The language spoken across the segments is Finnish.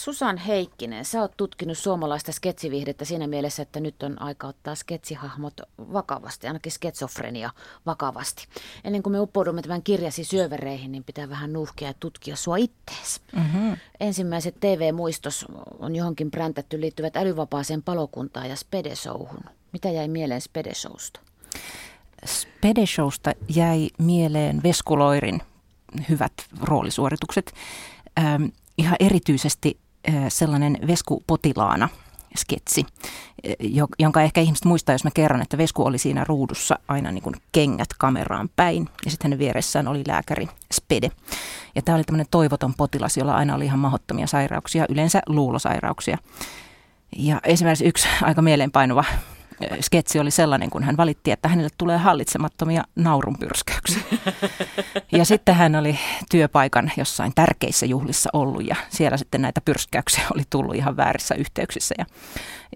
Susan Heikkinen, sä oot tutkinut suomalaista sketsivihdettä siinä mielessä, että nyt on aika ottaa sketsihahmot vakavasti, ainakin sketsofrenia vakavasti. Ennen kuin me uppoudumme tämän kirjasi syövereihin, niin pitää vähän nuhkia ja tutkia sua ittees. Mm-hmm. Ensimmäiset TV-muistos on johonkin präntätty liittyvät älyvapaaseen palokuntaan ja Spedeshowhun. Mitä jäi mieleen Spedeshowsta? Spedeshowsta jäi mieleen Veskuloirin hyvät roolisuoritukset. Ähm, ihan erityisesti sellainen Vesku potilaana sketsi, jonka ehkä ihmiset muistaa, jos mä kerron, että Vesku oli siinä ruudussa aina niin kuin kengät kameraan päin ja sitten hänen vieressään oli lääkäri Spede. Ja tämä oli tämmöinen toivoton potilas, jolla aina oli ihan mahdottomia sairauksia, yleensä luulosairauksia. Ja esimerkiksi yksi aika mieleenpainuva sketsi oli sellainen, kun hän valitti, että hänelle tulee hallitsemattomia naurunpyrskäyksiä. Ja sitten hän oli työpaikan jossain tärkeissä juhlissa ollut ja siellä sitten näitä pyrskäyksiä oli tullut ihan väärissä yhteyksissä. Ja,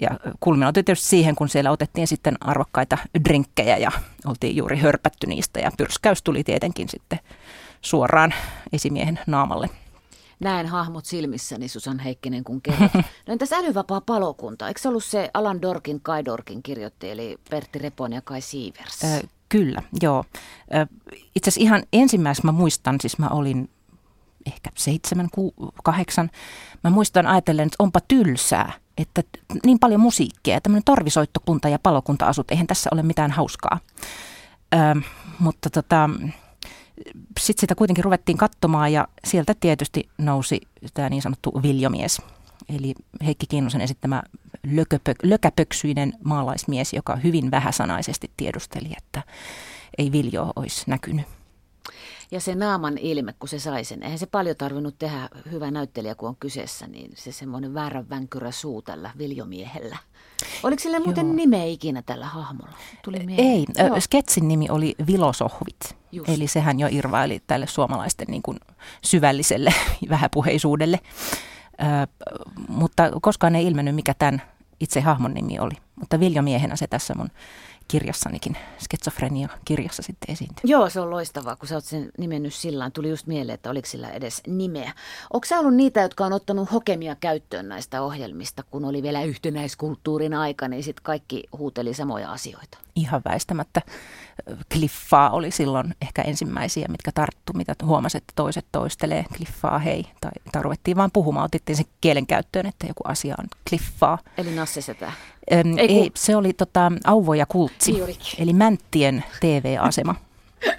ja kulminoitui tietysti siihen, kun siellä otettiin sitten arvokkaita drinkkejä ja oltiin juuri hörpätty niistä ja pyrskäys tuli tietenkin sitten suoraan esimiehen naamalle näen hahmot silmissäni, Susan Heikkinen, kun kerrot. No entäs älyvapaa palokunta? Eikö se ollut se Alan Dorkin, Kai Dorkin kirjoitti, eli Pertti Repon ja Kai Siivers? Äh, kyllä, joo. Äh, itse asiassa ihan ensimmäisenä mä muistan, siis mä olin ehkä seitsemän, ku, kahdeksan. Mä muistan ajatellen, että onpa tylsää, että niin paljon musiikkia tämmöinen torvisoittokunta ja palokunta asut, eihän tässä ole mitään hauskaa. Äh, mutta tota, sitten sitä kuitenkin ruvettiin katsomaan ja sieltä tietysti nousi tämä niin sanottu viljomies. Eli Heikki Kinnusen esittämä lököpö, lökäpöksyinen maalaismies, joka hyvin vähäsanaisesti tiedusteli, että ei viljoa olisi näkynyt. Ja se naaman ilme, kun se sai sen, eihän se paljon tarvinnut tehdä hyvä näyttelijä, kun on kyseessä, niin se semmoinen väärän vänkyrä suu tällä viljomiehellä. Oliko sille muuten Joo. nimeä ikinä tällä hahmolla? Tuli Ei, Joo. sketsin nimi oli Vilosohvit. Just. Eli sehän jo irvaili tälle suomalaisten niin kuin syvälliselle vähäpuheisuudelle. Ö, mutta koskaan ei ilmennyt, mikä tämän itse hahmon nimi oli. Mutta Viljomiehenä se tässä mun kirjassanikin, sketsofrenia-kirjassa sitten esiintyy. Joo, se on loistavaa, kun sä oot sen nimennyt sillä Tuli just mieleen, että oliko sillä edes nimeä. Onko sä ollut niitä, jotka on ottanut hokemia käyttöön näistä ohjelmista, kun oli vielä yhtenäiskulttuurin aika, niin sitten kaikki huuteli samoja asioita? Ihan väistämättä. Kliffaa oli silloin ehkä ensimmäisiä, mitkä tarttu, mitä huomasi, että toiset toistelee kliffaa hei. Tai, tai ruvettiin vaan puhumaan, otettiin sen kielen käyttöön, että joku asia on kliffaa. Eli Nassesetä? Ähm, ei, ei, se oli tota, Auvo ja Kultsi, Juurikin. eli Mänttien TV-asema.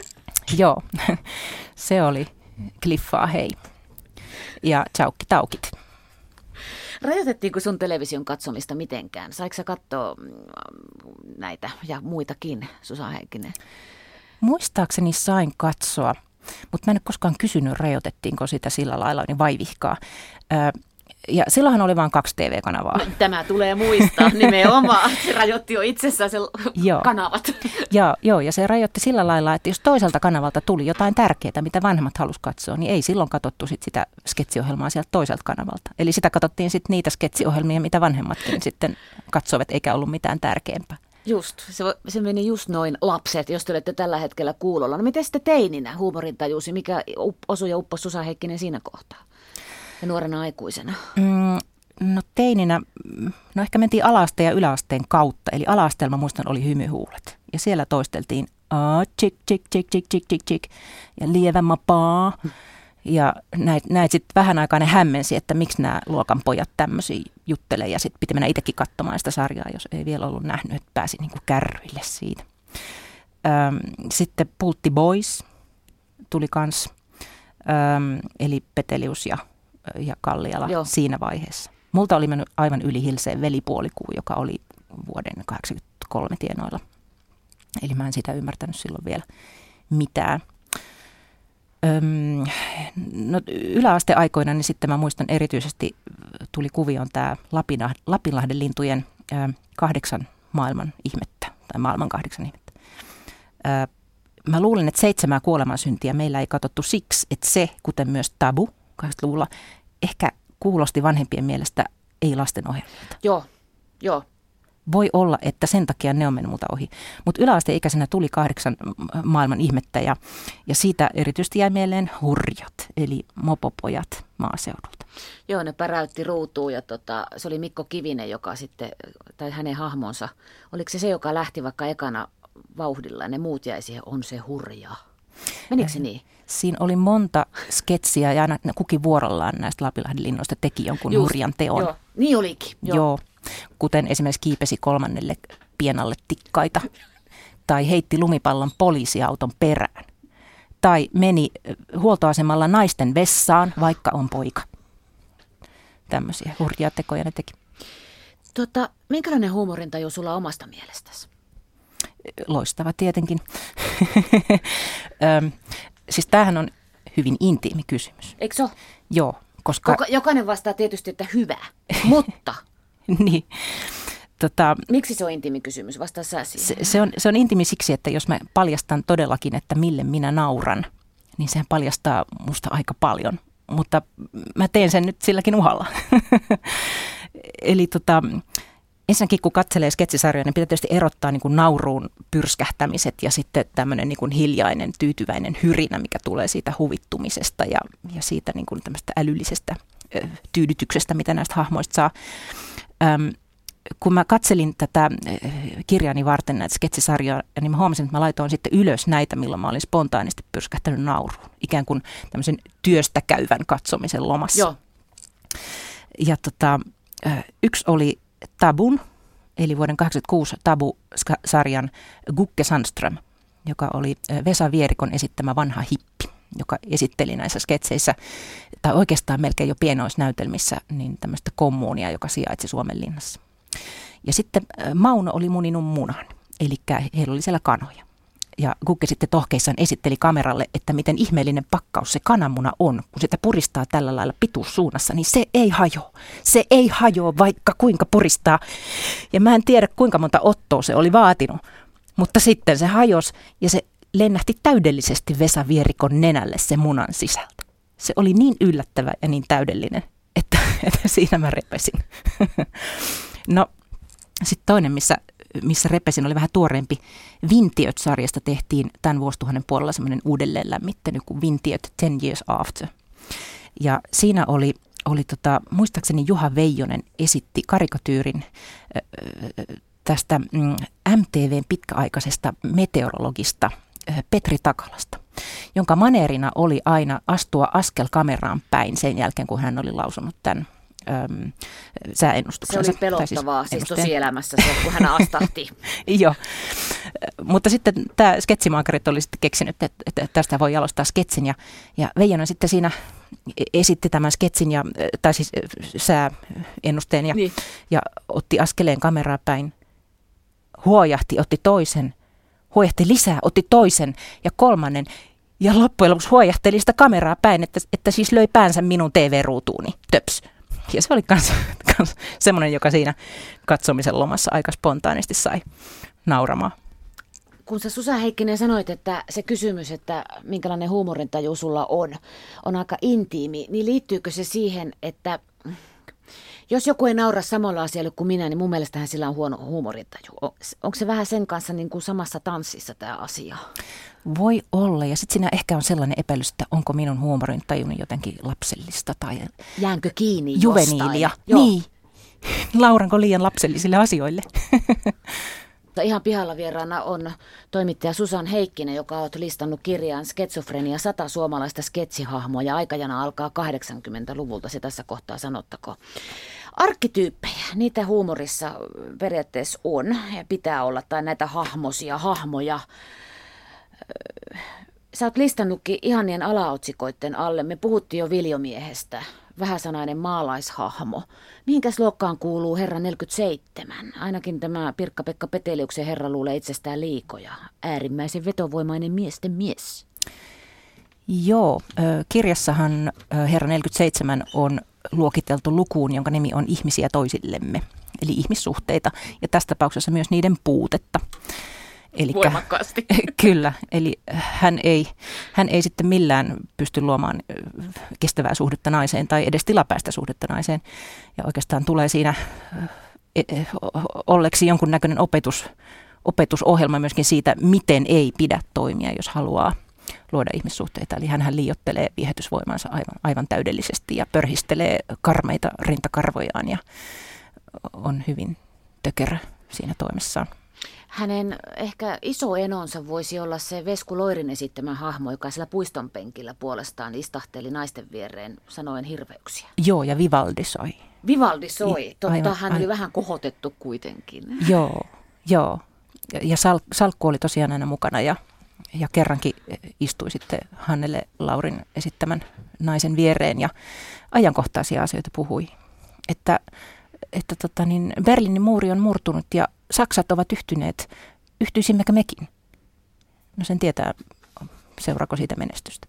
Joo, se oli kliffaa hei. Ja tsaukki taukit. Rajoitettiinko sun television katsomista mitenkään? Saiko sä katsoa mm, näitä ja muitakin, Susa Heikkinen? Muistaakseni sain katsoa, mutta mä en ole koskaan kysynyt, rajoitettiinko sitä sillä lailla niin vaivihkaa. Ja silloinhan oli vain kaksi TV-kanavaa. Tämä tulee muistaa nimenomaan. Se rajoitti jo itsessään se joo. kanavat. Joo, joo, ja se rajoitti sillä lailla, että jos toiselta kanavalta tuli jotain tärkeää, mitä vanhemmat halusivat katsoa, niin ei silloin katsottu sit sitä sketsiohjelmaa sieltä toiselta kanavalta. Eli sitä katsottiin sitten niitä sketsiohjelmia, mitä vanhemmatkin sitten katsoivat, eikä ollut mitään tärkeämpää. Just, se, se meni just noin lapset, jos te olette tällä hetkellä kuulolla. No miten sitten teininä huumorintajuusi, mikä osui ja upposi Susa Heikkinen siinä kohtaa? Ja nuorena aikuisena? Mm, no teininä, no ehkä mentiin alasteen ja yläasteen kautta. Eli alastelma muistan oli hymyhuulet. Ja siellä toisteltiin chik, chik, chik, chik, chik, chik, chik, ja lievä mapaa. Ja näit, näit sitten vähän aikaa ne hämmensi, että miksi nämä luokan pojat tämmöisiä juttelee. Ja sitten piti mennä itsekin katsomaan sitä sarjaa, jos ei vielä ollut nähnyt, että pääsi niinku kärryille siitä. Öm, sitten Pultti Boys tuli kans, Öm, eli Petelius ja ja Kalliala Joo. siinä vaiheessa. Multa oli mennyt aivan yli hilseen velipuolikuu, joka oli vuoden 83 tienoilla. Eli mä en sitä ymmärtänyt silloin vielä mitään. Öm, no, yläasteaikoina niin sitten mä muistan erityisesti tuli kuvioon tämä Lapinlahden lintujen ö, kahdeksan maailman ihmettä, tai maailman kahdeksan ihmettä. Ö, mä luulen, että seitsemää kuolemansyntiä meillä ei katsottu siksi, että se, kuten myös tabu, 80-luvulla ehkä kuulosti vanhempien mielestä ei lasten ohjelmalta. Joo, joo. Voi olla, että sen takia ne on mennyt multa ohi. Mutta yläasteikäisenä tuli kahdeksan maailman ihmettä ja, ja siitä erityisesti jäi mieleen hurjat, eli mopopojat maaseudulta. Joo, ne päräytti ruutuun ja tota, se oli Mikko Kivinen, joka sitten, tai hänen hahmonsa, oliko se se, joka lähti vaikka ekana vauhdilla ja ne muut jäi siihen, on se hurjaa. Menikö se niin? Siinä oli monta sketsiä ja aina kukin vuorollaan näistä Lapilahden linnoista teki jonkun Just, hurjan teon. Joo, niin olikin. Joo. joo, kuten esimerkiksi kiipesi kolmannelle pienalle tikkaita tai heitti lumipallon poliisiauton perään tai meni huoltoasemalla naisten vessaan, vaikka on poika. Tämmöisiä hurjia tekoja ne teki. Tota, minkälainen huumorintaju sulla omasta mielestäsi? Loistava tietenkin. siis tämähän on hyvin intiimi kysymys. Eikö se Joo, koska... Joka, jokainen vastaa tietysti, että hyvä, mutta... niin. Tota, Miksi se on intiimi kysymys? Vastaa sä siihen. Se, se, on, se on intiimi siksi, että jos mä paljastan todellakin, että mille minä nauran, niin sehän paljastaa musta aika paljon. Mutta mä teen sen nyt silläkin uhalla. Eli tota, ensinnäkin kun katselee sketsisarjoja, niin pitää tietysti erottaa niin kuin nauruun pyrskähtämiset ja sitten tämmöinen niin kuin hiljainen, tyytyväinen hyrinä, mikä tulee siitä huvittumisesta ja, ja siitä niin kuin tämmöistä älyllisestä ö, tyydytyksestä, mitä näistä hahmoista saa. Öm, kun mä katselin tätä kirjani varten näitä sketsisarjoja, niin mä huomasin, että mä laitoin sitten ylös näitä, milloin mä olin spontaanisti pyrskähtänyt nauruun. Ikään kuin tämmöisen työstä käyvän katsomisen lomassa. Joo. Ja tota, yksi oli Tabun, eli vuoden 1986 Tabu-sarjan Gukke Sandström, joka oli Vesa Vierikon esittämä vanha hippi, joka esitteli näissä sketseissä, tai oikeastaan melkein jo pienoisnäytelmissä, niin tämmöistä kommuunia, joka sijaitsi Suomen linnassa. Ja sitten Mauno oli muninut munan, eli heillä oli siellä kanoja. Ja Gukke sitten tohkeissaan esitteli kameralle, että miten ihmeellinen pakkaus se kananmuna on, kun sitä puristaa tällä lailla pituussuunnassa, niin se ei hajo. Se ei hajo, vaikka kuinka puristaa. Ja mä en tiedä, kuinka monta ottoa se oli vaatinut. Mutta sitten se hajos ja se lennähti täydellisesti Vesa Vierikon nenälle se munan sisältä. Se oli niin yllättävä ja niin täydellinen, että, että siinä mä repesin. no, sitten toinen, missä missä Repesin oli vähän tuoreempi. Vintiöt-sarjasta tehtiin tämän vuosituhannen puolella semmoinen uudelleen lämmittänyt kuin Vintiöt Ten Years After. Ja siinä oli, oli tota, muistaakseni Juha Veijonen esitti karikatyyrin tästä mm, MTVn pitkäaikaisesta meteorologista Petri Takalasta, jonka maneerina oli aina astua askel kameraan päin sen jälkeen, kun hän oli lausunut tämän äm, sääennustuksensa. Se oli pelottavaa, siis, siis tosielämässä se, kun hän astahti. Joo, mutta sitten tämä sketsimaakarit oli sitten keksinyt, että, että tästä voi jalostaa sketsin ja, ja Veijonen sitten siinä esitti tämän sketsin, ja, tai siis sääennusteen ja, niin. ja otti askeleen kameraa päin, huojahti, otti toisen, huojahti lisää, otti toisen ja kolmannen ja loppujen lopuksi huojahteli sitä kameraa päin, että, että siis löi päänsä minun TV-ruutuuni, töps. Ja se oli kans, kans semmoinen, joka siinä katsomisen lomassa aika spontaanisti sai nauramaan. Kun sä Susa Heikkinen sanoit, että se kysymys, että minkälainen huumorintaju sulla on, on aika intiimi, niin liittyykö se siihen, että jos joku ei naura samalla asialle kuin minä, niin mun mielestähän sillä on huono huumorintaju. Onko se vähän sen kanssa niin kuin samassa tanssissa tämä asia? Voi olla, ja sitten siinä ehkä on sellainen epäilys, että onko minun huumorintajuni jotenkin lapsellista tai... Jäänkö kiinni Juveniilia. Niin. Lauranko liian lapsellisille asioille? Ihan pihalla vieraana on toimittaja Susan Heikkinen, joka on listannut kirjaan Sketsofrenia 100 suomalaista sketsihahmoa ja aikajana alkaa 80-luvulta, se tässä kohtaa sanottako. Arkkityyppejä, niitä huumorissa periaatteessa on ja pitää olla, tai näitä hahmosia, hahmoja. Sä oot listannutkin ihanien alaotsikoiden alle. Me puhuttiin jo Viljomiehestä, vähäsanainen maalaishahmo. Mihinkäs luokkaan kuuluu herra 47? Ainakin tämä Pirkka-Pekka Peteliuksen herra luulee itsestään liikoja. Äärimmäisen vetovoimainen miesten mies. Joo, kirjassahan herra 47 on luokiteltu lukuun, jonka nimi on ihmisiä toisillemme, eli ihmissuhteita, ja tässä tapauksessa myös niiden puutetta. Elikkä, Voimakkaasti. Kyllä, eli hän ei, hän ei sitten millään pysty luomaan kestävää suhdetta naiseen tai edes tilapäistä suhdetta naiseen. Ja oikeastaan tulee siinä e, olleksi jonkunnäköinen opetus, opetusohjelma myöskin siitä, miten ei pidä toimia, jos haluaa luoda ihmissuhteita. Eli hän liiottelee viehätysvoimansa aivan, aivan täydellisesti ja pörhistelee karmeita rintakarvojaan ja on hyvin tökerä siinä toimessaan. Hänen ehkä iso enonsa voisi olla se Vesku Loirin esittämä hahmo, joka siellä puiston penkillä puolestaan istahteli naisten viereen sanoen hirveyksiä. Joo, ja Vivaldi soi. Vivaldi soi, totta, aivan, hän aivan. oli vähän kohotettu kuitenkin. Joo, joo. Ja sal, salkku oli tosiaan aina mukana ja, ja kerrankin istui sitten Hannele Laurin esittämän naisen viereen ja ajankohtaisia asioita puhui. Että, että tota niin, Berliinin muuri on murtunut ja Saksat ovat yhtyneet, yhtyisimmekö mekin? No sen tietää, seuraako siitä menestystä.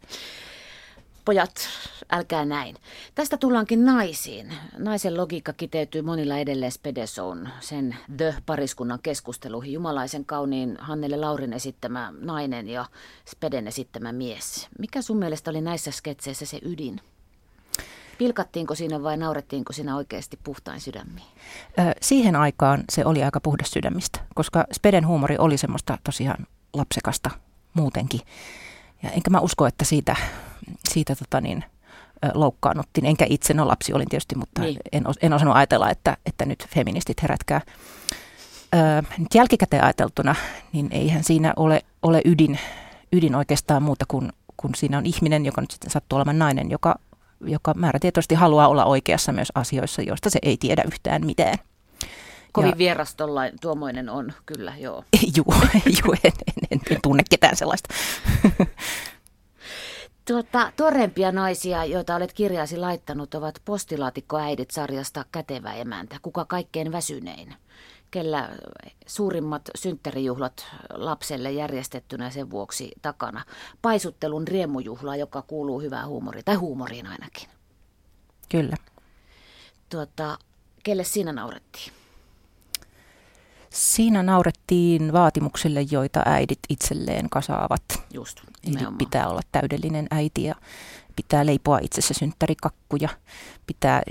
Pojat, älkää näin. Tästä tullaankin naisiin. Naisen logiikka kiteytyy monilla edelleen Spedesoun, sen The-pariskunnan keskusteluihin. Jumalaisen kauniin Hannele Laurin esittämä nainen ja Speden esittämä mies. Mikä sun mielestä oli näissä sketseissä se ydin? Pilkattiinko siinä vai naurettiinko siinä oikeasti puhtain sydämiin? Siihen aikaan se oli aika puhdas sydämistä, koska Speden huumori oli semmoista tosiaan lapsekasta muutenkin. Ja enkä mä usko, että siitä, siitä tota niin, loukkaannuttiin. Enkä itse, no lapsi olin tietysti, mutta niin. en, en osannut ajatella, että, että nyt feministit herätkää. Öö, nyt jälkikäteen ajateltuna, niin eihän siinä ole, ole ydin, ydin oikeastaan muuta kuin kun siinä on ihminen, joka nyt sitten sattuu olemaan nainen, joka joka määrätietoisesti haluaa olla oikeassa myös asioissa, joista se ei tiedä yhtään mitään. Kovin ja, vieras tuommoinen on, kyllä, joo. Juu, juu en, en, en tunne ketään sellaista. Tuota, tuoreempia naisia, joita olet kirjaasi laittanut, ovat postilaatikkoäidit sarjasta Kätevä emäntä. Kuka kaikkein väsynein? Kellä suurimmat synttärijuhlat lapselle järjestettynä sen vuoksi takana. Paisuttelun riemujuhla, joka kuuluu hyvään huumoriin, tai huumoriin ainakin. Kyllä. Tuota, kelle siinä naurettiin? Siinä naurettiin vaatimuksille, joita äidit itselleen kasaavat. Just, Eli pitää olla täydellinen äiti ja pitää leipoa itsessä synttärikakkuja, pitää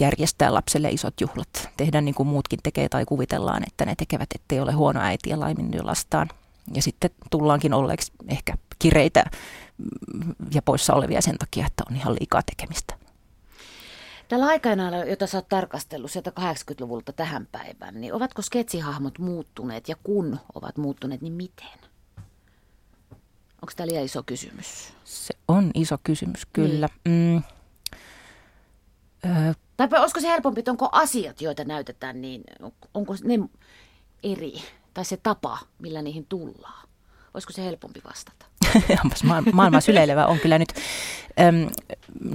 järjestää lapselle isot juhlat, tehdä niin kuin muutkin tekee tai kuvitellaan, että ne tekevät, ettei ole huono äiti ja laiminlyö lastaan. Ja sitten tullaankin olleeksi ehkä kireitä ja poissa olevia sen takia, että on ihan liikaa tekemistä. Tällä aikana, jota sä oot tarkastellut sieltä 80-luvulta tähän päivään, niin ovatko sketsihahmot muuttuneet ja kun ovat muuttuneet, niin miten? Onko tämä liian iso kysymys? Se on iso kysymys, kyllä. Niin. Mm. Tai olisiko se helpompi, että onko asiat, joita näytetään, niin onko ne eri? Tai se tapa, millä niihin tullaan? Olisiko se helpompi vastata? Maailman syleilevä on kyllä nyt. Öm,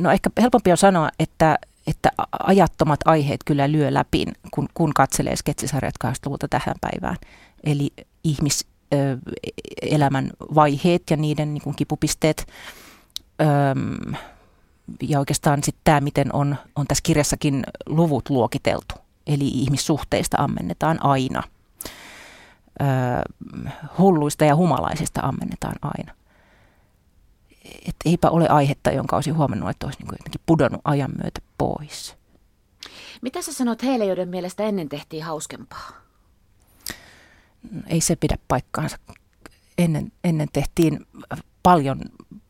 no ehkä helpompi on sanoa, että, että ajattomat aiheet kyllä lyö läpi, kun, kun katselee sketsisarjat 80-luvulta tähän päivään. Eli ihmis, elämän vaiheet ja niiden niin kuin kipupisteet. Ja oikeastaan sitten tämä, miten on, on tässä kirjassakin luvut luokiteltu. Eli ihmissuhteista ammennetaan aina. hulluista ja humalaisista ammennetaan aina. Et eipä ole aihetta, jonka olisin huomannut, että olisi niin jotenkin pudonnut ajan myötä pois. Mitä sä sanot heille, joiden mielestä ennen tehtiin hauskempaa? ei se pidä paikkaansa. Ennen, ennen tehtiin paljon,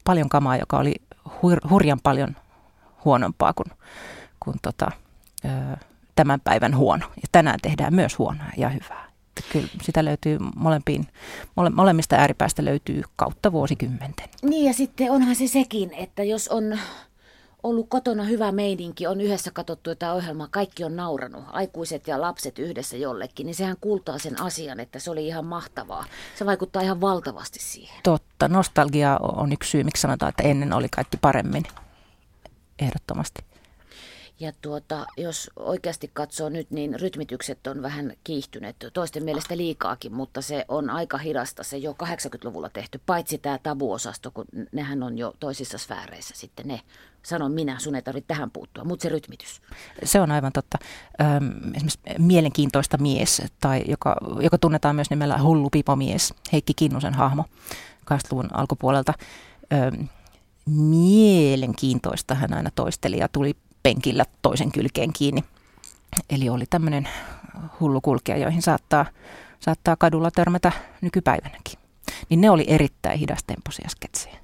paljon kamaa, joka oli hur, hurjan paljon huonompaa kuin, kuin tota, ö, tämän päivän huono. Ja tänään tehdään myös huonoa ja hyvää. Kyllä sitä löytyy molempiin, mole, molemmista ääripäästä löytyy kautta vuosikymmenten. Niin ja sitten onhan se sekin, että jos on ollut kotona hyvä meininki, on yhdessä katsottu jotain ohjelmaa, kaikki on nauranut, aikuiset ja lapset yhdessä jollekin, niin sehän kuultaa sen asian, että se oli ihan mahtavaa. Se vaikuttaa ihan valtavasti siihen. Totta, nostalgia on yksi syy, miksi sanotaan, että ennen oli kaikki paremmin, ehdottomasti. Ja tuota, jos oikeasti katsoo nyt, niin rytmitykset on vähän kiihtyneet. Toisten mielestä liikaakin, mutta se on aika hidasta se jo 80-luvulla tehty. Paitsi tämä tabuosasto, kun nehän on jo toisissa sfääreissä sitten ne. Sanon minä, sun ei tarvitse tähän puuttua, mutta se rytmitys. Se on aivan totta. Öm, esimerkiksi mielenkiintoista mies, tai joka, joka tunnetaan myös nimellä hullu pipomies, Heikki Kinnusen hahmo 80-luvun alkupuolelta. Öm, mielenkiintoista hän aina toisteli ja tuli penkillä toisen kylkeen kiinni Eli oli tämmöinen hullu kulkija, joihin saattaa, saattaa kadulla törmätä nykypäivänäkin. Niin ne oli erittäin hidastempoisia sketsejä.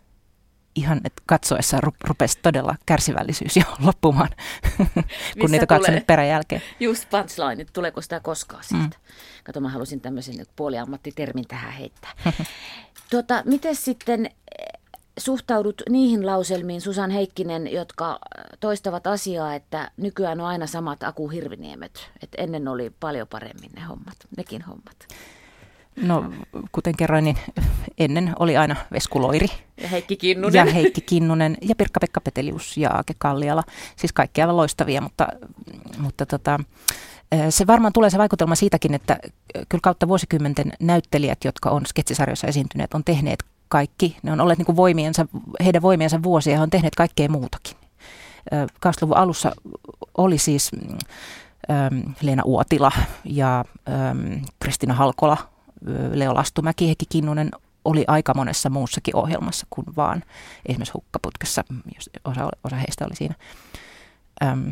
Ihan että katsoessa rupesi todella kärsivällisyys jo loppumaan, kun niitä katsoi peräjälkeen. Just punchline, tuleeko sitä koskaan sieltä? Mm. Kato, mä halusin tämmöisen puoliammattitermin tähän heittää. tuota, miten sitten suhtaudut niihin lauselmiin, Susan Heikkinen, jotka toistavat asiaa, että nykyään on aina samat Aku Hirviniemet, että ennen oli paljon paremmin ne hommat, nekin hommat? No, kuten kerroin, niin ennen oli aina Vesku Loiri. Ja Heikki Kinnunen. Ja Heikki Kinnunen ja Pirkka-Pekka Petelius ja Ake Kalliala. Siis kaikki aivan loistavia, mutta, mutta tota, se varmaan tulee se vaikutelma siitäkin, että kyllä kautta vuosikymmenten näyttelijät, jotka on sketsisarjoissa esiintyneet, on tehneet kaikki. Ne on olleet niin kuin voimiensa, heidän voimiensa vuosia ja on tehneet kaikkea muutakin. 20-luvun alussa oli siis ähm, Leena Uotila ja Kristina Halkola, Leo Lastumäki, Heikki Kinnunen oli aika monessa muussakin ohjelmassa kuin vaan esimerkiksi Hukkaputkessa, jos osa, osa heistä oli siinä. Ähm,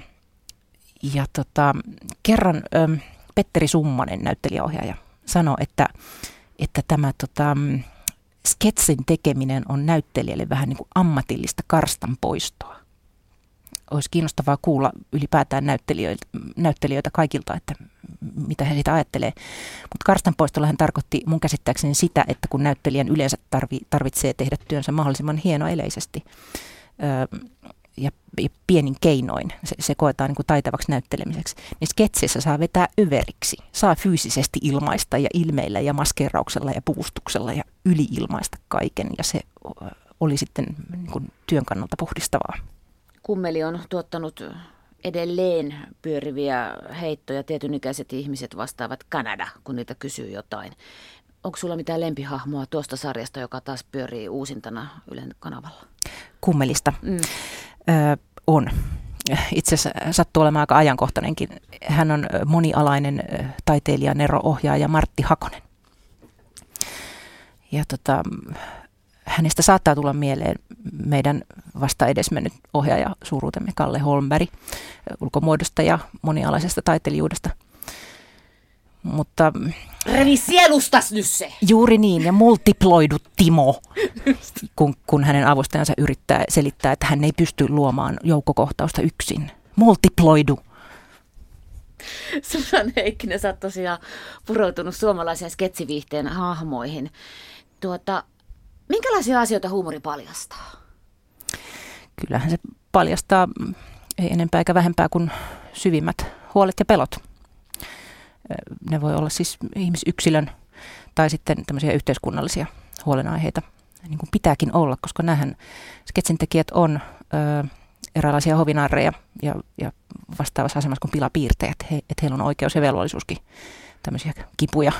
ja tota, kerran ähm, Petteri Summanen, näyttelijäohjaaja, sanoi, että, että tämä tota, sketsin tekeminen on näyttelijälle vähän niin kuin ammatillista karstan poistoa. Olisi kiinnostavaa kuulla ylipäätään näyttelijöitä, näyttelijöitä kaikilta, että mitä he siitä ajattelee. Mutta karstan poistolla hän tarkoitti mun käsittääkseni sitä, että kun näyttelijän yleensä tarvi, tarvitsee tehdä työnsä mahdollisimman hienoeleisesti, öö, ja, ja pienin keinoin, se, se koetaan niin kuin taitavaksi näyttelemiseksi, niin sketsissä saa vetää överiksi. Saa fyysisesti ilmaista ja ilmeillä ja maskeerauksella ja puvustuksella ja yliilmaista kaiken ja se oli sitten niin kuin työn kannalta puhdistavaa. Kummeli on tuottanut edelleen pyöriviä heittoja. Tietynikäiset ihmiset vastaavat Kanada, kun niitä kysyy jotain. Onko sulla mitään lempihahmoa tuosta sarjasta, joka taas pyörii uusintana Ylen kanavalla? Kummelista. Mm. Ö, on. Itse asiassa sattuu olemaan aika ajankohtainenkin. Hän on monialainen taiteilija, Nero-ohjaaja Martti Hakonen. Ja tota, hänestä saattaa tulla mieleen meidän vasta edesmennyt ohjaaja suuruutemme Kalle Holmberg ulkomuodosta ja monialaisesta taiteilijuudesta. Mutta... Revi sielustas nyt se! Juuri niin, ja multiploidu Timo, kun, kun hänen avustajansa yrittää selittää, että hän ei pysty luomaan joukkokohtausta yksin. Multiploidu. Susan Heikkinen, sä oot tosiaan pureutunut suomalaisen sketsiviihteen hahmoihin. Tuota, minkälaisia asioita huumori paljastaa? Kyllähän se paljastaa ei enempää eikä vähempää kuin syvimmät huolet ja pelot. Ne voi olla siis ihmisyksilön tai sitten tämmöisiä yhteiskunnallisia huolenaiheita, niin kuin pitääkin olla, koska nämähän sketsintekijät on ö, eräänlaisia hovinarreja ja, ja vastaavassa asemassa kuin pilapiirteet, he, että heillä on oikeus ja velvollisuuskin tämmöisiä kipuja,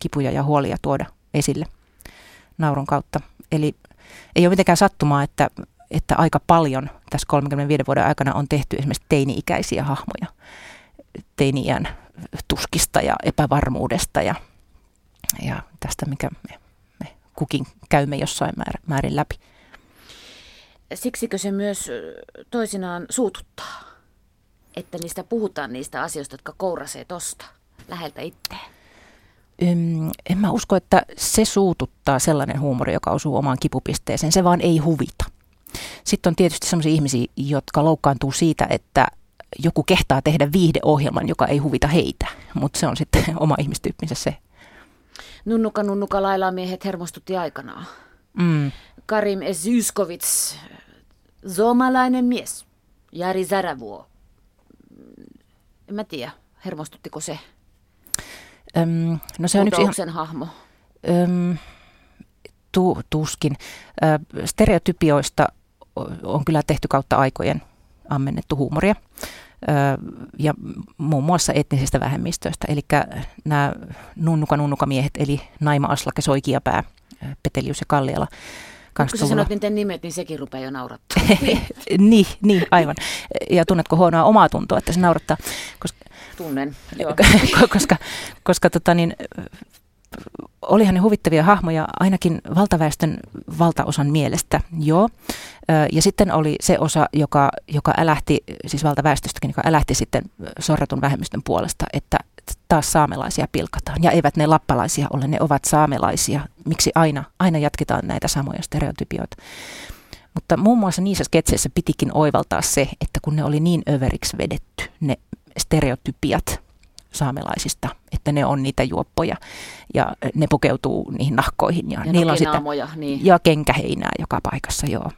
kipuja ja huolia tuoda esille naurun kautta. Eli ei ole mitenkään sattumaa, että, että aika paljon tässä 35 vuoden aikana on tehty esimerkiksi teini-ikäisiä hahmoja teini-iän tuskista ja epävarmuudesta ja, ja tästä, mikä me, me kukin käymme jossain määrin läpi. Siksikö se myös toisinaan suututtaa, että niistä puhutaan niistä asioista, jotka kourasee tosta läheltä itteen? Ym, en mä usko, että se suututtaa sellainen huumori, joka osuu omaan kipupisteeseen. Se vaan ei huvita. Sitten on tietysti sellaisia ihmisiä, jotka loukkaantuu siitä, että joku kehtaa tehdä viihdeohjelman, joka ei huvita heitä, mutta se on sitten oma ihmistyyppinsä se. Nunnuka nunnuka lailaa miehet hermostutti aikanaan. Mm. Karim Ezyuskovits, suomalainen mies, Jari Zaravuo. En mä tiedä, hermostuttiko se? Öm, no se on yksi ihan... hahmo. Öm, tu, tuskin. Ö, stereotypioista on kyllä tehty kautta aikojen ammennettu huumoria ja muun muassa etnisestä vähemmistöistä. Eli nämä nunnuka nunnuka miehet, eli Naima Aslake, Soikiapää, Petelius ja Kalliala. Kun sä sanot niiden nimet, niin sekin rupeaa jo naurattaa. niin, niin, aivan. Ja tunnetko huonoa omaa tuntoa, että se naurattaa? Koska, Tunnen, joo. koska, koska tota niin, olihan ne huvittavia hahmoja ainakin valtaväestön valtaosan mielestä, joo. Ja sitten oli se osa, joka, joka älähti, siis valtaväestöstäkin, joka älähti sitten sorratun vähemmistön puolesta, että taas saamelaisia pilkataan. Ja eivät ne lappalaisia ole, ne ovat saamelaisia. Miksi aina, aina jatketaan näitä samoja stereotypioita? Mutta muun muassa niissä sketseissä pitikin oivaltaa se, että kun ne oli niin överiksi vedetty, ne stereotypiat saamelaisista, että ne on niitä juoppoja ja ne pukeutuu niihin nahkoihin. Ja, ja niillä on sitä, niin. Ja kenkäheinää joka paikassa, joo.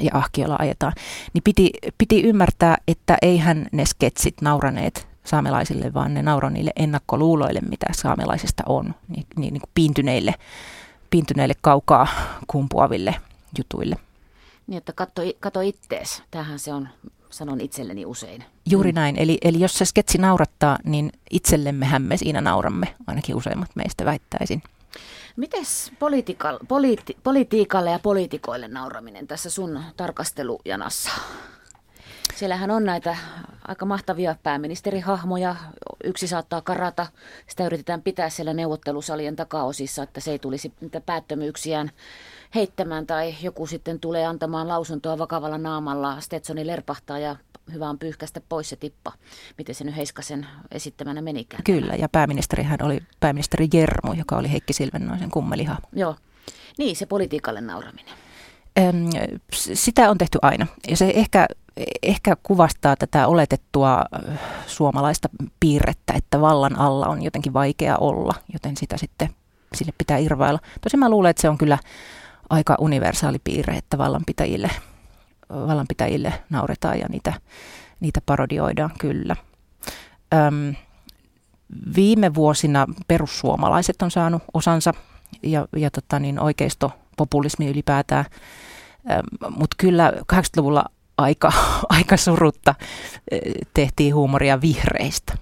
Ja ahkiolla ajetaan. Niin piti, piti ymmärtää, että eihän ne sketsit nauraneet saamelaisille, vaan ne nauroi niille ennakkoluuloille, mitä saamelaisista on, niin, niin, niin kuin piintyneille, piintyneille kaukaa kumpuaville jutuille. Niin, että katso, katso ittees. Tähän se on, sanon itselleni usein. Juuri mm. näin. Eli, eli jos se sketsi naurattaa, niin itsellemmehän me siinä nauramme, ainakin useimmat meistä väittäisin. Mites politiikal, politi, politiikalle ja poliitikoille nauraminen tässä sun tarkastelujanassa? Siellähän on näitä aika mahtavia pääministerihahmoja. Yksi saattaa karata. Sitä yritetään pitää siellä neuvottelusalien takaosissa, että se ei tulisi niitä päättömyyksiään heittämään tai joku sitten tulee antamaan lausuntoa vakavalla naamalla. Stetsoni lerpahtaa ja hyvä on pyyhkästä pois se tippa. Miten se nyt Heiskasen esittämänä menikään? Kyllä, ja pääministerihän oli pääministeri Jermu, joka oli Heikki Silvennoisen kummeliha. Joo, niin se politiikalle nauraminen. Sitä on tehty aina. Ja se ehkä, ehkä kuvastaa tätä oletettua suomalaista piirrettä, että vallan alla on jotenkin vaikea olla, joten sitä sitten sille pitää irvailla. Tosin mä luulen, että se on kyllä aika universaali piirre, että vallanpitäjille, vallanpitäjille nauretaan ja niitä, niitä parodioidaan kyllä. Öm, viime vuosina perussuomalaiset on saanut osansa ja, ja tota niin, oikeistopopulismi ylipäätään, mutta kyllä 80-luvulla aika, aika surutta tehtiin huumoria vihreistä.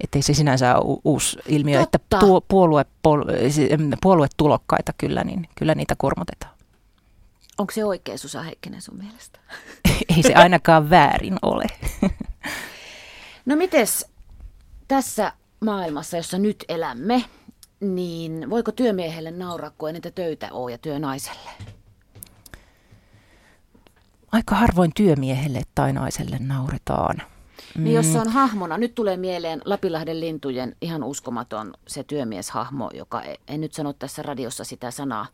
Että ei se sinänsä ole uusi ilmiö, Totta. että puolue, puoluetulokkaita kyllä, niin kyllä niitä kurmotetaan. Onko se oikein, Susa Heikkinen, sun mielestä? ei se ainakaan väärin ole. no mites tässä maailmassa, jossa nyt elämme, niin voiko työmiehelle nauraa, kun ei niitä töitä ole ja työnaiselle? Aika harvoin työmiehelle tai naiselle nauretaan. Niin jos se on hahmona, nyt tulee mieleen Lapilahden lintujen ihan uskomaton se työmieshahmo, joka e- en nyt sano tässä radiossa sitä sanaa,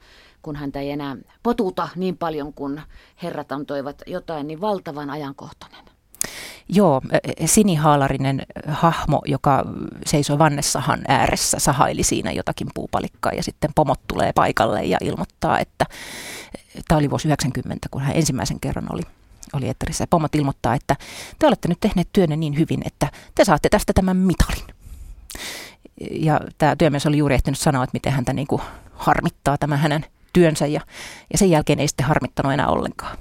kun häntä ei enää potuta niin paljon kuin herrat antoivat jotain, niin valtavan ajankohtainen. Joo, e- e- sinihaalarinen hahmo, joka seisoi vannessahan ääressä, sahaili siinä jotakin puupalikkaa ja sitten pomot tulee paikalle ja ilmoittaa, että tämä oli vuosi 90, kun hän ensimmäisen kerran oli oli Etterissä. Ja pomot ilmoittaa, että te olette nyt tehneet työnne niin hyvin, että te saatte tästä tämän mitalin. Ja tämä työmies oli juuri ehtinyt sanoa, että miten häntä niin kuin harmittaa tämä hänen työnsä ja, ja sen jälkeen ei sitten harmittanut enää ollenkaan.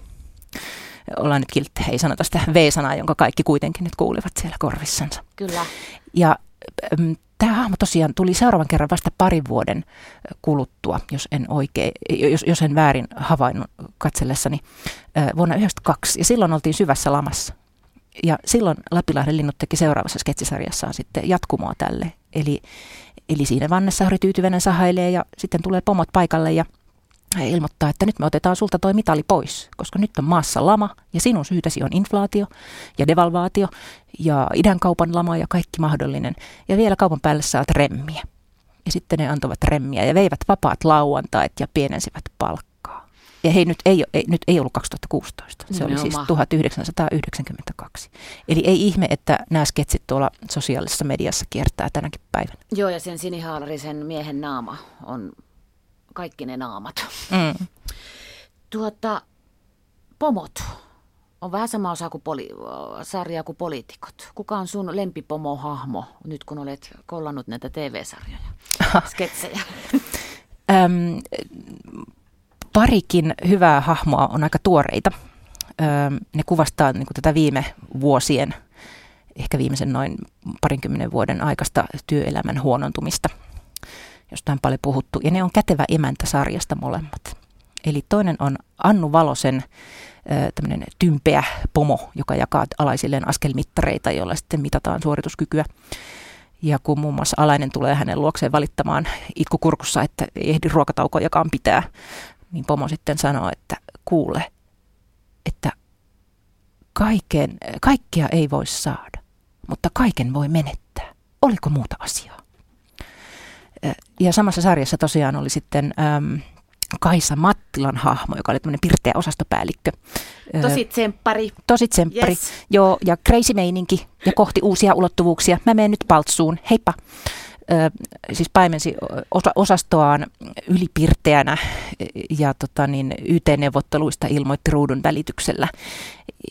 Ollaan nyt kilttejä, ei sanota sitä V-sanaa, jonka kaikki kuitenkin nyt kuulivat siellä korvissansa. Kyllä. Ja tämä hahmo tosiaan tuli seuraavan kerran vasta parin vuoden kuluttua, jos en, oikein, jos, jos en väärin havainnut katsellessani, vuonna 1992. Ja silloin oltiin syvässä lamassa. Ja silloin Lapilahden linnut teki seuraavassa sketsisarjassaan sitten jatkumoa tälle. Eli, eli siinä vannessa Tyytyväinen sahailee ja sitten tulee pomot paikalle ja he ilmoittaa, että nyt me otetaan sulta toi mitali pois, koska nyt on maassa lama ja sinun syytäsi on inflaatio ja devalvaatio ja idän kaupan lama ja kaikki mahdollinen. Ja vielä kaupan päälle saat remmiä. Ja sitten ne antoivat remmiä ja veivät vapaat lauantait ja pienensivät palkkaa. Ja hei, nyt ei, ei, nyt ei ollut 2016, se oli siis 1992. Eli ei ihme, että nämä sketsit tuolla sosiaalisessa mediassa kiertää tänäkin päivänä. Joo, ja sen sinihaalarisen miehen naama on kaikki ne naamat. Mm. Tuota, pomot on vähän sama osa kuin poli- sarja kuin poliitikot. Kuka on sun lempipomo-hahmo nyt, kun olet kollannut näitä TV-sarjoja, sketsejä? Öm, parikin hyvää hahmoa on aika tuoreita. Öm, ne kuvastaa niin kuin tätä viime vuosien, ehkä viimeisen noin parinkymmenen vuoden aikaista työelämän huonontumista – josta on paljon puhuttu, ja ne on kätevä emäntä sarjasta molemmat. Eli toinen on Annu Valosen tämmöinen tympeä pomo, joka jakaa alaisilleen askelmittareita, joilla sitten mitataan suorituskykyä. Ja kun muun muassa alainen tulee hänen luokseen valittamaan itkukurkussa, että ei ehdi ruokataukojakaan pitää, niin pomo sitten sanoo, että kuule, että kaiken, kaikkea ei voi saada, mutta kaiken voi menettää. Oliko muuta asiaa? Ja samassa sarjassa tosiaan oli sitten äm, Kaisa Mattilan hahmo, joka oli tämmöinen pirteä osastopäällikkö. Tosi tsemppari. Tosi tsemppari, yes. joo, ja crazy meininki ja kohti uusia ulottuvuuksia. Mä menen nyt paltsuun, heippa. Siis paimensi osa, osastoaan ylipirteänä ja tota niin, YT-neuvotteluista ilmoitti ruudun välityksellä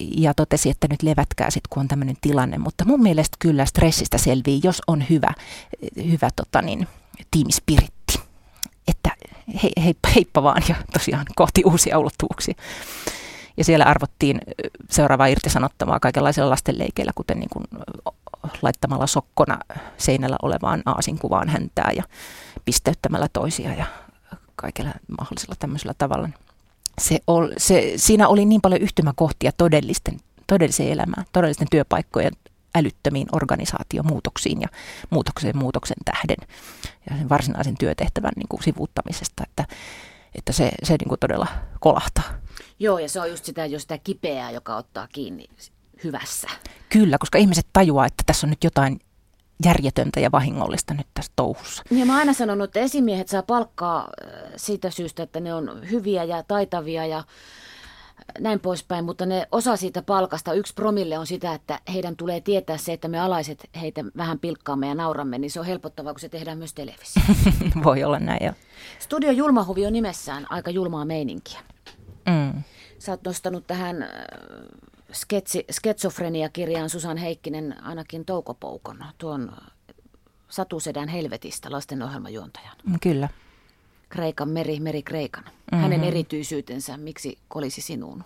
ja totesi, että nyt levätkää sitten, kun on tämmöinen tilanne. Mutta mun mielestä kyllä stressistä selvii, jos on hyvä, hyvä tota niin, tiimispiritti. Että he, heippa, heippa vaan ja tosiaan kohti uusia ulottuvuuksia. Ja siellä arvottiin seuraavaa irtisanottavaa kaikenlaisilla lastenleikeillä, kuten niin kuin laittamalla sokkona seinällä olevaan aasinkuvaan häntää ja pisteyttämällä toisia ja kaikella mahdollisella tämmöisellä tavalla. Se ol, se, siinä oli niin paljon yhtymäkohtia todellisten, todelliseen elämään, todellisten työpaikkojen älyttömiin organisaatiomuutoksiin ja muutokseen muutoksen tähden ja sen varsinaisen työtehtävän niin kuin sivuuttamisesta, että, että se, se niin kuin todella kolahtaa. Joo, ja se on just sitä, jos sitä kipeää, joka ottaa kiinni hyvässä. Kyllä, koska ihmiset tajuaa, että tässä on nyt jotain järjetöntä ja vahingollista nyt tässä touhussa. Ja mä aina sanonut, että esimiehet saa palkkaa äh, siitä syystä, että ne on hyviä ja taitavia ja näin poispäin, mutta ne osa siitä palkasta, yksi promille on sitä, että heidän tulee tietää se, että me alaiset heitä vähän pilkkaamme ja nauramme, niin se on helpottavaa, kun se tehdään myös televisiossa. Voi olla näin, jo. Studio Julmahuvi on nimessään aika julmaa meininkiä. Mm. Sä oot nostanut tähän äh, sketsi, sketsofrenia-kirjaan Susan Heikkinen ainakin toukopoukon, tuon Satusedän helvetistä lastenohjelmajuontajan. Kyllä. Kreikan meri, meri Kreikan. Mm-hmm. Hänen erityisyytensä, miksi kolisi sinuun?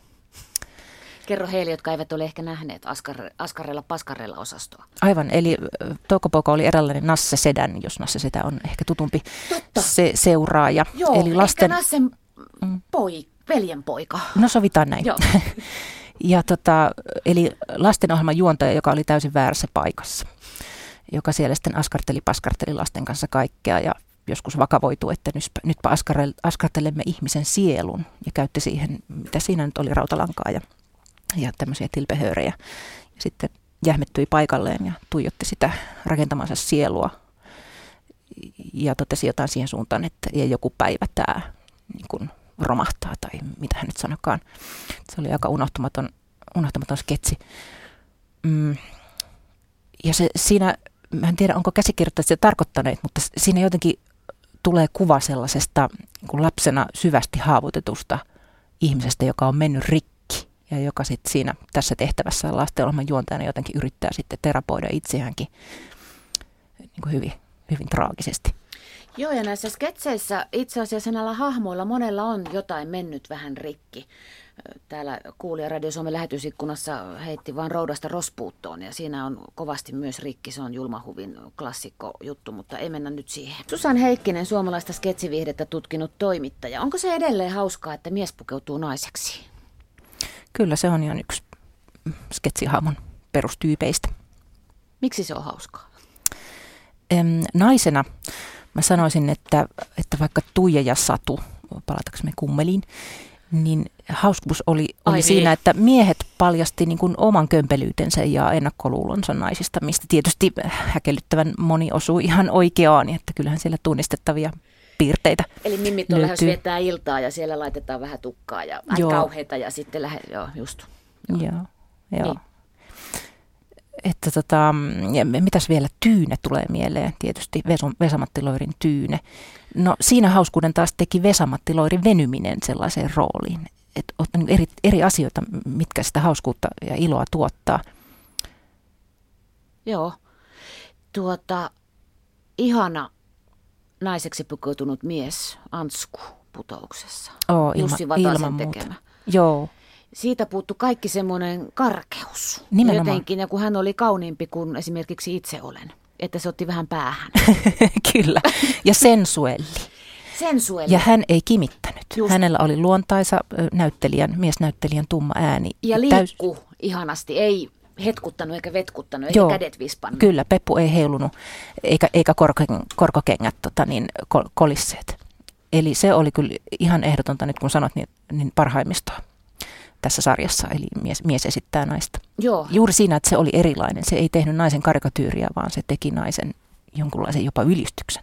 Kerro heille, jotka eivät ole ehkä nähneet Askar, Askarella Paskarella osastoa. Aivan, eli Toukopoika oli eräänlainen Nasse Sedän, jos Nasse Sedä on ehkä tutumpi Totta. se seuraaja. Joo, eli lasten... ehkä Nassen mm. Veljen poika. No sovitaan näin. Joo. ja tota, eli lastenohjelman juontaja, joka oli täysin väärässä paikassa joka siellä sitten askarteli paskarteli lasten kanssa kaikkea ja joskus vakavoitu, että nytpä askartelemme ihmisen sielun ja käytti siihen, mitä siinä nyt oli, rautalankaa ja, ja tämmöisiä tilpehöörejä. Ja sitten jähmettyi paikalleen ja tuijotti sitä rakentamansa sielua ja totesi jotain siihen suuntaan, että ja joku päivä tämä niin kuin romahtaa tai mitä hän nyt sanokaan. Se oli aika unohtumaton, unohtumaton sketsi. Mm. Ja se, siinä, mä en tiedä onko käsikirjoittajat sitä tarkoittaneet, mutta siinä jotenkin tulee kuva sellaisesta niin lapsena syvästi haavoitetusta ihmisestä, joka on mennyt rikki ja joka sitten siinä tässä tehtävässä lastenohjelman juontajana jotenkin yrittää sitten terapoida itseäänkin niin kuin hyvin, hyvin traagisesti. Joo, ja näissä sketseissä itse asiassa näillä hahmoilla monella on jotain mennyt vähän rikki täällä kuulija Radio Suomen lähetysikkunassa heitti vain roudasta rospuuttoon ja siinä on kovasti myös rikki, se on Julmahuvin klassikko juttu, mutta ei mennä nyt siihen. Susan Heikkinen, suomalaista sketsivihdettä tutkinut toimittaja. Onko se edelleen hauskaa, että mies pukeutuu naiseksi? Kyllä se on ihan yksi sketsihahmon perustyypeistä. Miksi se on hauskaa? Em, naisena mä sanoisin, että, että vaikka Tuija ja Satu, palataanko me kummeliin, niin hauskuus oli, oli siinä, niin. että miehet paljasti niin kuin oman kömpelyytensä ja ennakkoluulonsa naisista, mistä tietysti häkellyttävän moni osuu ihan oikeaan, että kyllähän siellä tunnistettavia piirteitä Eli mimmit on lähes viettää iltaa ja siellä laitetaan vähän tukkaa ja vähän kauheita ja sitten lähde, joo, just. Joo, joo. joo. Niin. Että tota, mitäs vielä, Tyyne tulee mieleen, tietysti Vesamatti Loirin Tyyne. No siinä hauskuuden taas teki Vesamatti Loirin venyminen sellaiseen rooliin, että on niin eri, eri asioita, mitkä sitä hauskuutta ja iloa tuottaa. Joo. Tuota, ihana naiseksi pukeutunut mies Ansku putouksessa. Oo, ilma, Jussi Vatasen ilman tekemä. Muuta. Joo. Siitä puuttu kaikki semmoinen karkeus. Nimenomaan. Jotenkin, ja kun hän oli kauniimpi kuin esimerkiksi itse olen. Että se otti vähän päähän. Kyllä. Ja sensuelli. Sensuelli. Ja hän ei kimittänyt. Just. Hänellä oli luontaisa näyttelijän, miesnäyttelijän tumma ääni. Ja liikku Täys... ihanasti. Ei hetkuttanut eikä vetkuttanut, eikä Joo, kädet vispannut. Kyllä, Peppu ei heilunut, eikä, eikä korko, korkokengät tota, niin, kol, kolisseet. Eli se oli kyllä ihan ehdotonta nyt kun sanot, niin, niin parhaimmistoa tässä sarjassa, eli mies, mies esittää naista. Joo. Juuri siinä, että se oli erilainen. Se ei tehnyt naisen karikatyyriä, vaan se teki naisen jonkunlaisen jopa ylistyksen.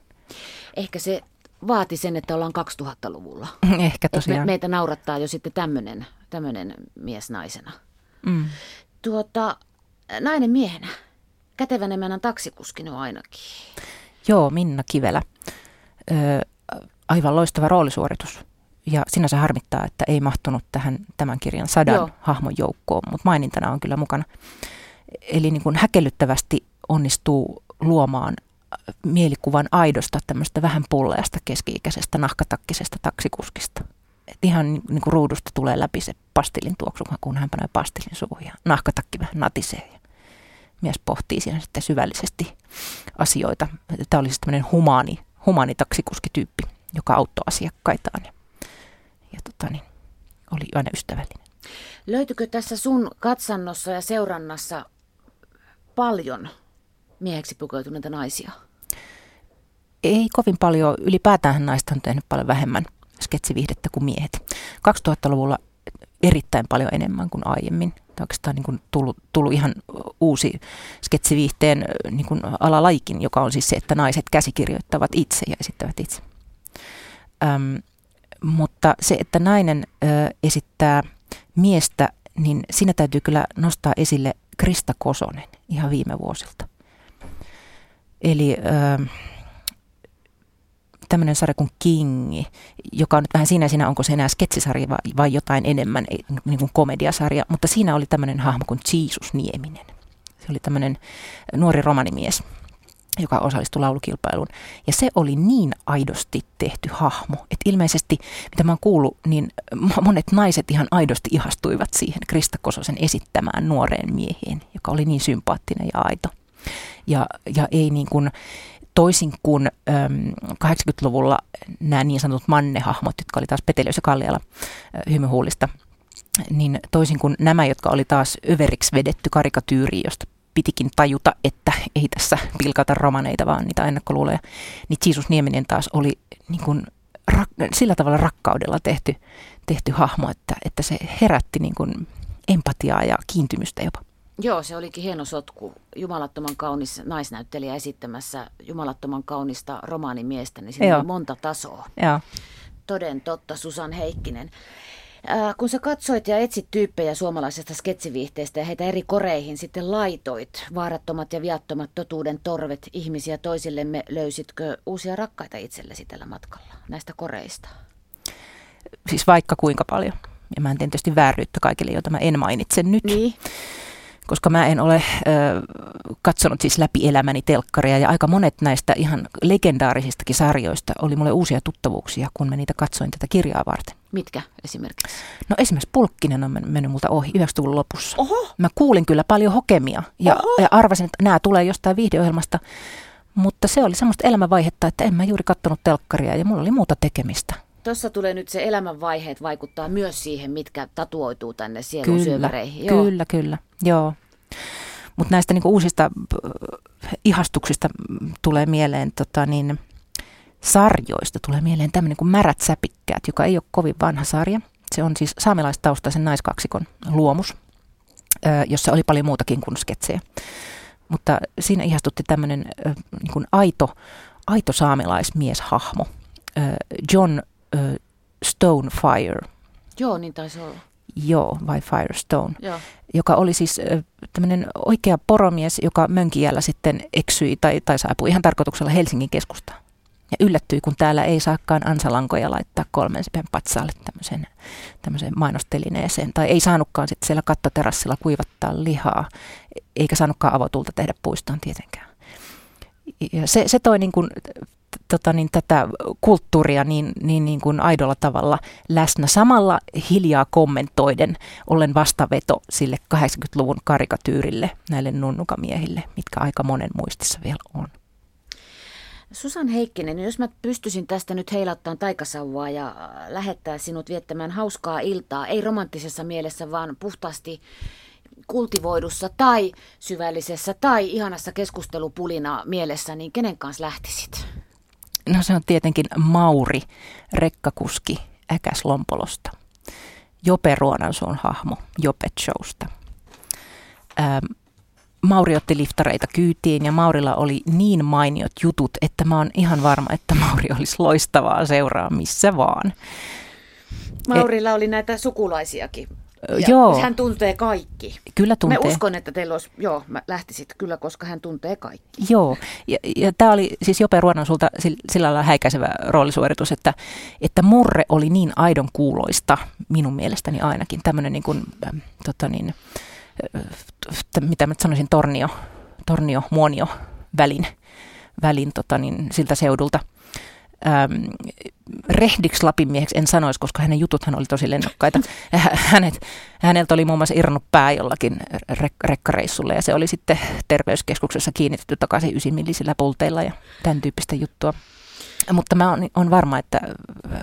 Ehkä se vaati sen, että ollaan 2000-luvulla. Ehkä tosiaan. Me, meitä naurattaa jo sitten tämmöinen mies naisena. Mm. Tuota, nainen miehenä. Kätevän emännän taksikuskin on ainakin. Joo, Minna Kivelä. Ö, aivan loistava roolisuoritus. Ja sinänsä harmittaa, että ei mahtunut tähän tämän kirjan sadan Joo. hahmon joukkoon, mutta mainintana on kyllä mukana. Eli niin kuin häkellyttävästi onnistuu luomaan mielikuvan aidosta tämmöistä vähän pulleasta keski-ikäisestä nahkatakkisesta taksikuskista. Et ihan niin kuin ruudusta tulee läpi se pastillin tuoksu, kun hän panee pastillin suuhun ja nahkatakki vähän natisee. Ja mies pohtii siinä sitten syvällisesti asioita. Tämä oli siis tämmöinen humaani, humaani taksikuskityyppi, joka auttoi asiakkaitaan. Ja, tota niin, oli aina ystävällinen. Löytyykö tässä sun katsannossa ja seurannassa paljon mieheksi pukeutuneita naisia? Ei kovin paljon. Ylipäätään naista on tehnyt paljon vähemmän sketsivihdettä kuin miehet. 2000-luvulla erittäin paljon enemmän kuin aiemmin. Tämä on oikeastaan niin kuin tullut, tullut ihan uusi sketsiviihteen niin kuin alalaikin, joka on siis se, että naiset käsikirjoittavat itse ja esittävät itse. Öm, mutta se, että nainen ö, esittää miestä, niin siinä täytyy kyllä nostaa esille Krista Kosonen ihan viime vuosilta. Eli ö, tämmöinen sarja kuin Kingi, joka on nyt vähän siinä siinä, onko se enää sketsisarja vai, vai jotain enemmän, niin kuin komediasarja, mutta siinä oli tämmöinen hahmo kuin Jesus Nieminen. Se oli tämmöinen nuori romanimies, joka osallistui laulukilpailuun. Ja se oli niin aidosti tehty hahmo, että ilmeisesti, mitä mä oon kuullut, niin monet naiset ihan aidosti ihastuivat siihen Krista Kososen esittämään nuoreen mieheen, joka oli niin sympaattinen ja aito. Ja, ja ei niin kuin, toisin kuin äm, 80-luvulla nämä niin sanotut mannehahmot, jotka oli taas Petelius ja Kalliala hymyhuulista, niin toisin kuin nämä, jotka oli taas överiksi vedetty karikatyyri, josta pitikin tajuta, että ei tässä pilkata romaneita, vaan niitä ennakkoluuloja, niin Jesus Nieminen taas oli niin kuin rak- sillä tavalla rakkaudella tehty, tehty hahmo, että, että se herätti niin kuin empatiaa ja kiintymystä jopa. Joo, se olikin hieno sotku. Jumalattoman kaunis naisnäyttelijä esittämässä jumalattoman kaunista romaanimiestä, niin siinä Joo. oli monta tasoa. Joo. Toden totta, Susan Heikkinen. Äh, kun sä katsoit ja etsit tyyppejä suomalaisesta sketsiviihteestä ja heitä eri koreihin sitten laitoit, vaarattomat ja viattomat totuuden torvet ihmisiä toisillemme, löysitkö uusia rakkaita itsellesi tällä matkalla näistä koreista? Siis vaikka kuinka paljon. Ja mä en tietysti vääryyttä kaikille, joita mä en mainitse nyt. Niin koska mä en ole ö, katsonut siis läpi elämäni telkkaria ja aika monet näistä ihan legendaarisistakin sarjoista oli mulle uusia tuttavuuksia, kun mä niitä katsoin tätä kirjaa varten. Mitkä esimerkiksi? No esimerkiksi Pulkkinen on mennyt multa ohi 90-luvun lopussa. Oho. Mä kuulin kyllä paljon hokemia ja, ja arvasin, että nämä tulee jostain viihdeohjelmasta, mutta se oli semmoista elämänvaihetta, että en mä juuri katsonut telkkaria ja mulla oli muuta tekemistä. Tuossa tulee nyt se elämänvaiheet vaikuttaa myös siihen, mitkä tatuoituu tänne sielun syöväreihin. Joo. Kyllä, kyllä. Joo. Mutta näistä niinku uusista ihastuksista tulee mieleen tota, niin, sarjoista tulee mieleen tämmöinen kuin Märät säpikkäät, joka ei ole kovin vanha sarja. Se on siis saamelaistaustaisen naiskaksikon luomus, jossa oli paljon muutakin kuin sketsejä. Mutta siinä ihastutti tämmöinen niin aito, aito saamelaismieshahmo, John Stonefire. Joo, niin taisi olla. Joo, vai Firestone, Joo. joka oli siis tämmöinen oikea poromies, joka mönkijällä sitten eksyi tai, tai saapui ihan tarkoituksella Helsingin keskustaan. Ja yllättyi, kun täällä ei saakaan ansalankoja laittaa kolmen sipen patsaalle tämmöiseen, tämmöiseen mainostelineeseen. Tai ei saanutkaan sitten siellä kattoterassilla kuivattaa lihaa, eikä saanutkaan avotulta tehdä puistoon tietenkään. Ja se, se toi niin kuin tota, niin tätä kulttuuria niin, niin, niin kuin aidolla tavalla läsnä. Samalla hiljaa kommentoiden ollen vastaveto sille 80-luvun karikatyyrille, näille nunnukamiehille, mitkä aika monen muistissa vielä on. Susan Heikkinen, jos mä pystyisin tästä nyt heilauttaa taikasauvaa ja lähettää sinut viettämään hauskaa iltaa, ei romanttisessa mielessä, vaan puhtaasti kultivoidussa tai syvällisessä tai ihanassa keskustelupulina mielessä, niin kenen kanssa lähtisit? No se on tietenkin Mauri, rekkakuski Äkäs Lompolosta. Jope Ruonansuun hahmo Jopet Showsta. Ähm, Mauri otti liftareita kyytiin ja Maurilla oli niin mainiot jutut, että mä oon ihan varma, että Mauri olisi loistavaa seuraa missä vaan. Maurilla oli näitä sukulaisiakin. Ja joo. Hän tuntee kaikki. Kyllä tuntee. Mä uskon, että teillä olisi, joo, mä lähtisit kyllä, koska hän tuntee kaikki. Joo, ja, ja tämä oli siis Jope Ruonan sulta sillä lailla häikäisevä roolisuoritus, että, että murre oli niin aidon kuuloista, minun mielestäni ainakin, tämmöinen niin kuin, äh, tota niin, äh, mitä mä sanoisin, tornio, tornio, muonio välin, välin tota niin, siltä seudulta – ähm, rehdiksi Lapin mieheksi en sanoisi, koska hänen jututhan oli tosi lennokkaita. Hänet, häneltä oli muun muassa irronnut pää jollakin rek- rekkareissulle ja se oli sitten terveyskeskuksessa kiinnitetty takaisin ysimillisillä pulteilla ja tämän tyyppistä juttua. Mutta mä on varma, että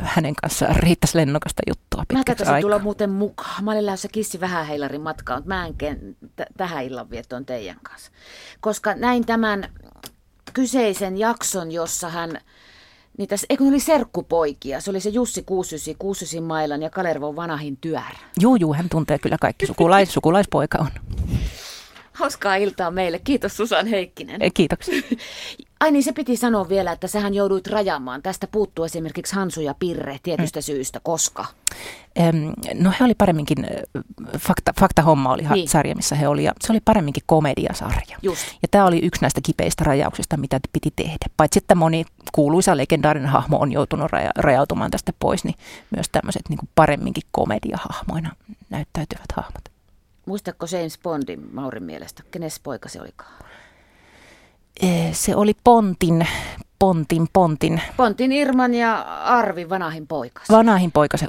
hänen kanssaan riittäisi lennokasta juttua Mä katsoisin tulla muuten mukaan. Mä olin lähdössä Kissi Vähäheilarin matkaan, mutta mä en ken, t- tähän illanviettoon teidän kanssa. Koska näin tämän kyseisen jakson, jossa hän Niitä, eikö ne oli serkkupoikia? Se oli se Jussi Kuusysi, Kuusysin Mailan ja Kalervon vanahin tyär. Juu, juu, hän tuntee kyllä kaikki. Sukulais, sukulaispoika on. Hauskaa iltaa meille. Kiitos Susan Heikkinen. Kiitoksia. Ai niin, se piti sanoa vielä, että sähän jouduit rajaamaan. Tästä puuttuu esimerkiksi Hansu ja Pirre tietystä hmm. syystä. Koska? no he oli paremminkin, fakta, fakta homma oli niin. sarja, missä he oli, ja se oli paremminkin komediasarja. Just. Ja tämä oli yksi näistä kipeistä rajauksista, mitä piti tehdä. Paitsi että moni kuuluisa legendaarinen hahmo on joutunut raja, rajautumaan tästä pois, niin myös tämmöiset niin paremminkin komediahahmoina näyttäytyvät hahmot. Muistatko James Bondin Maurin mielestä? Kenes poika se olikaan? Se oli Pontin, Pontin, Pontin. Pontin Irman ja Arvi Vanahin poika. Vanahin poika se.